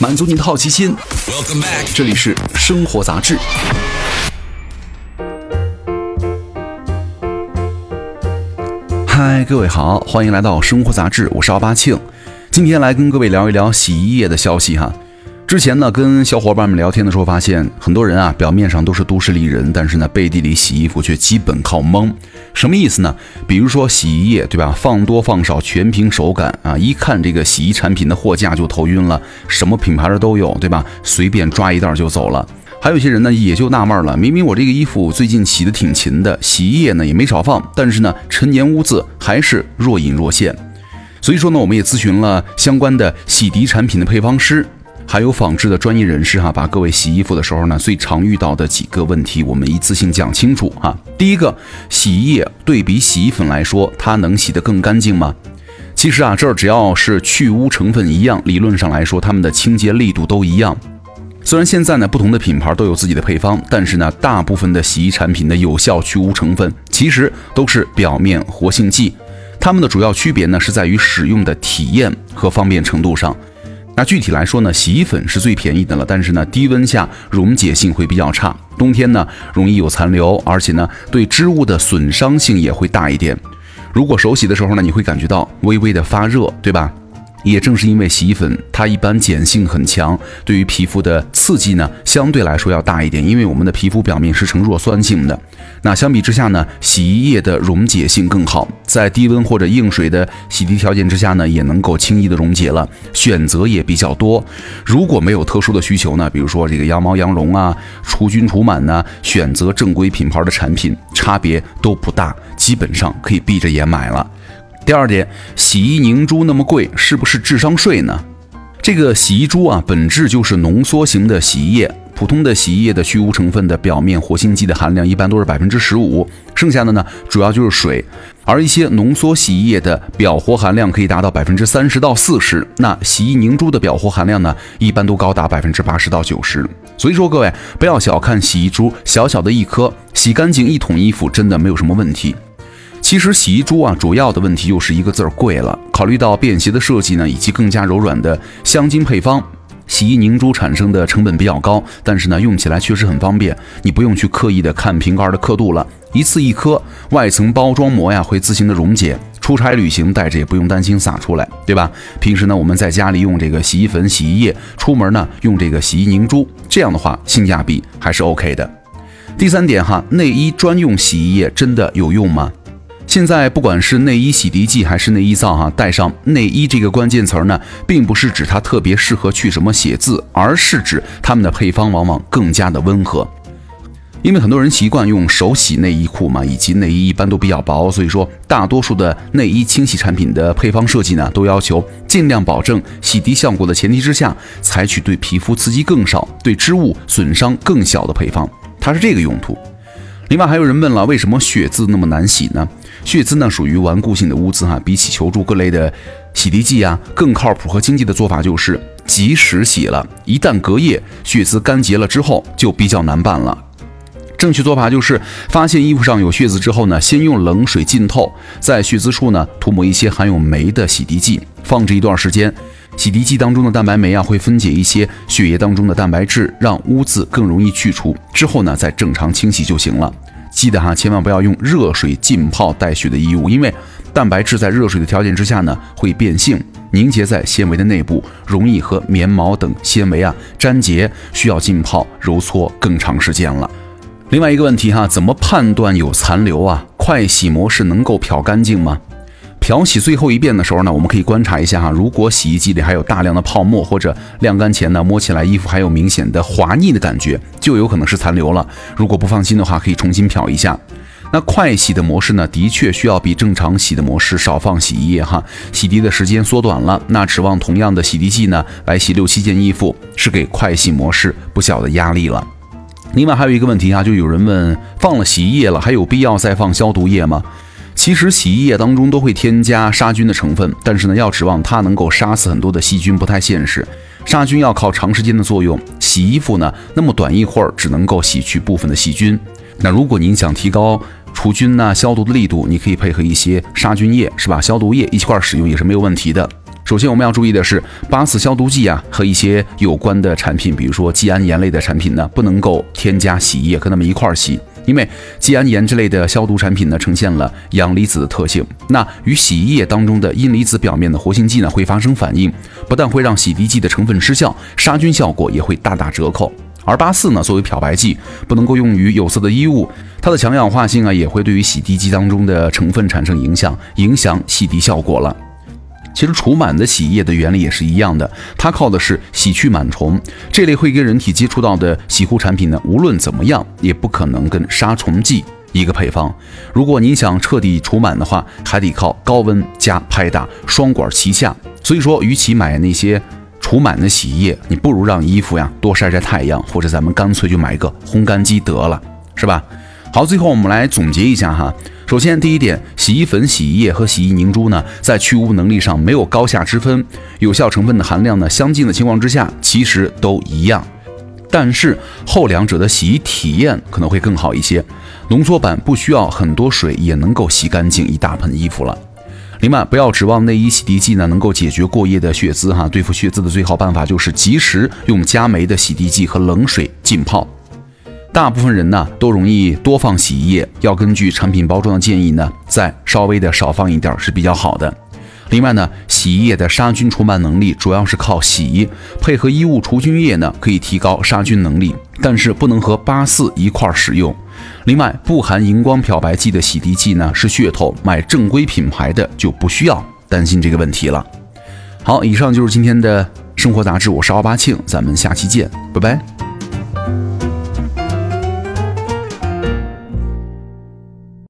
满足你的好奇心。这里是生活杂志。嗨，各位好，欢迎来到生活杂志，我是奥巴庆。今天来跟各位聊一聊洗衣液的消息哈。之前呢，跟小伙伴们聊天的时候，发现很多人啊，表面上都是都市丽人，但是呢，背地里洗衣服却基本靠蒙。什么意思呢？比如说洗衣液，对吧？放多放少，全凭手感啊！一看这个洗衣产品的货架就头晕了，什么品牌的都有，对吧？随便抓一袋就走了。还有些人呢，也就纳闷了，明明我这个衣服最近洗的挺勤的，洗衣液呢也没少放，但是呢，陈年污渍还是若隐若现。所以说呢，我们也咨询了相关的洗涤产品的配方师。还有仿制的专业人士哈，把各位洗衣服的时候呢，最常遇到的几个问题，我们一次性讲清楚哈。第一个，洗衣液对比洗衣粉来说，它能洗得更干净吗？其实啊，这儿只要是去污成分一样，理论上来说，它们的清洁力度都一样。虽然现在呢，不同的品牌都有自己的配方，但是呢，大部分的洗衣产品的有效去污成分其实都是表面活性剂，它们的主要区别呢，是在于使用的体验和方便程度上。那具体来说呢，洗衣粉是最便宜的了，但是呢，低温下溶解性会比较差，冬天呢容易有残留，而且呢对织物的损伤性也会大一点。如果手洗的时候呢，你会感觉到微微的发热，对吧？也正是因为洗衣粉它一般碱性很强，对于皮肤的刺激呢相对来说要大一点，因为我们的皮肤表面是呈弱酸性的。那相比之下呢，洗衣液的溶解性更好，在低温或者硬水的洗涤条件之下呢，也能够轻易的溶解了，选择也比较多。如果没有特殊的需求呢，比如说这个羊毛羊绒啊，除菌除螨呢，选择正规品牌的产品差别都不大，基本上可以闭着眼买了。第二点，洗衣凝珠那么贵，是不是智商税呢？这个洗衣珠啊，本质就是浓缩型的洗衣液。普通的洗衣液的去污成分的表面活性剂的含量一般都是百分之十五，剩下的呢主要就是水。而一些浓缩洗衣液的表活含量可以达到百分之三十到四十，那洗衣凝珠的表活含量呢，一般都高达百分之八十到九十。所以说，各位不要小看洗衣珠，小小的一颗，洗干净一桶衣服真的没有什么问题。其实洗衣珠啊，主要的问题又是一个字儿贵了。考虑到便携的设计呢，以及更加柔软的香精配方，洗衣凝珠产生的成本比较高。但是呢，用起来确实很方便，你不用去刻意的看瓶盖的刻度了，一次一颗，外层包装膜呀会自行的溶解。出差旅行带着也不用担心洒出来，对吧？平时呢，我们在家里用这个洗衣粉、洗衣液，出门呢用这个洗衣凝珠，这样的话性价比还是 OK 的。第三点哈，内衣专用洗衣液真的有用吗？现在不管是内衣洗涤剂还是内衣皂，哈，带上内衣这个关键词儿呢，并不是指它特别适合去什么写字，而是指它们的配方往往更加的温和。因为很多人习惯用手洗内衣裤嘛，以及内衣一般都比较薄，所以说大多数的内衣清洗产品的配方设计呢，都要求尽量保证洗涤效果的前提之下，采取对皮肤刺激更少、对织物损伤更小的配方，它是这个用途。另外还有人问了，为什么血渍那么难洗呢？血渍呢属于顽固性的污渍哈，比起求助各类的洗涤剂啊，更靠谱和经济的做法就是及时洗了。一旦隔夜血渍干结了之后，就比较难办了。正确做法就是发现衣服上有血渍之后呢，先用冷水浸透，在血渍处呢涂抹一些含有酶的洗涤剂，放置一段时间。洗涤剂当中的蛋白酶啊，会分解一些血液当中的蛋白质，让污渍更容易去除。之后呢，再正常清洗就行了。记得哈，千万不要用热水浸泡带血的衣物，因为蛋白质在热水的条件之下呢，会变性，凝结在纤维的内部，容易和棉毛等纤维啊粘结，需要浸泡揉搓更长时间了。另外一个问题哈，怎么判断有残留啊？快洗模式能够漂干净吗？漂洗最后一遍的时候呢，我们可以观察一下哈，如果洗衣机里还有大量的泡沫，或者晾干前呢摸起来衣服还有明显的滑腻的感觉，就有可能是残留了。如果不放心的话，可以重新漂一下。那快洗的模式呢，的确需要比正常洗的模式少放洗衣液哈，洗涤的时间缩短了。那指望同样的洗涤剂呢来洗六七件衣服，是给快洗模式不小的压力了。另外还有一个问题啊，就有人问，放了洗衣液了，还有必要再放消毒液吗？其实洗衣液当中都会添加杀菌的成分，但是呢，要指望它能够杀死很多的细菌不太现实。杀菌要靠长时间的作用，洗衣服呢那么短一会儿只能够洗去部分的细菌。那如果您想提高除菌呐消毒的力度，你可以配合一些杀菌液是吧？消毒液一块使用也是没有问题的。首先我们要注意的是，八四消毒剂啊和一些有关的产品，比如说季铵盐类的产品呢，不能够添加洗衣液跟它们一块儿洗，因为季铵盐之类的消毒产品呢，呈现了阳离子的特性，那与洗衣液当中的阴离子表面的活性剂呢会发生反应，不但会让洗涤剂的成分失效，杀菌效果也会大打折扣。而八四呢，作为漂白剂，不能够用于有色的衣物，它的强氧化性啊，也会对于洗涤剂当中的成分产生影响，影响洗涤效果了。其实除螨的洗衣液的原理也是一样的，它靠的是洗去螨虫。这类会跟人体接触到的洗护产品呢，无论怎么样，也不可能跟杀虫剂一个配方。如果您想彻底除螨的话，还得靠高温加拍打，双管齐下。所以说，与其买那些。除螨的洗衣液，你不如让衣服呀多晒晒太阳，或者咱们干脆就买个烘干机得了，是吧？好，最后我们来总结一下哈。首先，第一点，洗衣粉、洗衣液和洗衣凝珠呢，在去污能力上没有高下之分，有效成分的含量呢相近的情况之下，其实都一样。但是后两者的洗衣体验可能会更好一些，浓缩版不需要很多水也能够洗干净一大盆衣服了。另外，不要指望内衣洗涤剂呢能够解决过夜的血渍哈。对付血渍的最好办法就是及时用加酶的洗涤剂和冷水浸泡。大部分人呢都容易多放洗衣液，要根据产品包装的建议呢，再稍微的少放一点是比较好的。另外呢，洗衣液的杀菌除螨能力主要是靠洗，配合衣物除菌液呢可以提高杀菌能力，但是不能和八四一块儿使用。另外，不含荧光漂白剂的洗涤剂呢是噱头，买正规品牌的就不需要担心这个问题了。好，以上就是今天的生活杂志，我是奥巴庆，咱们下期见，拜拜。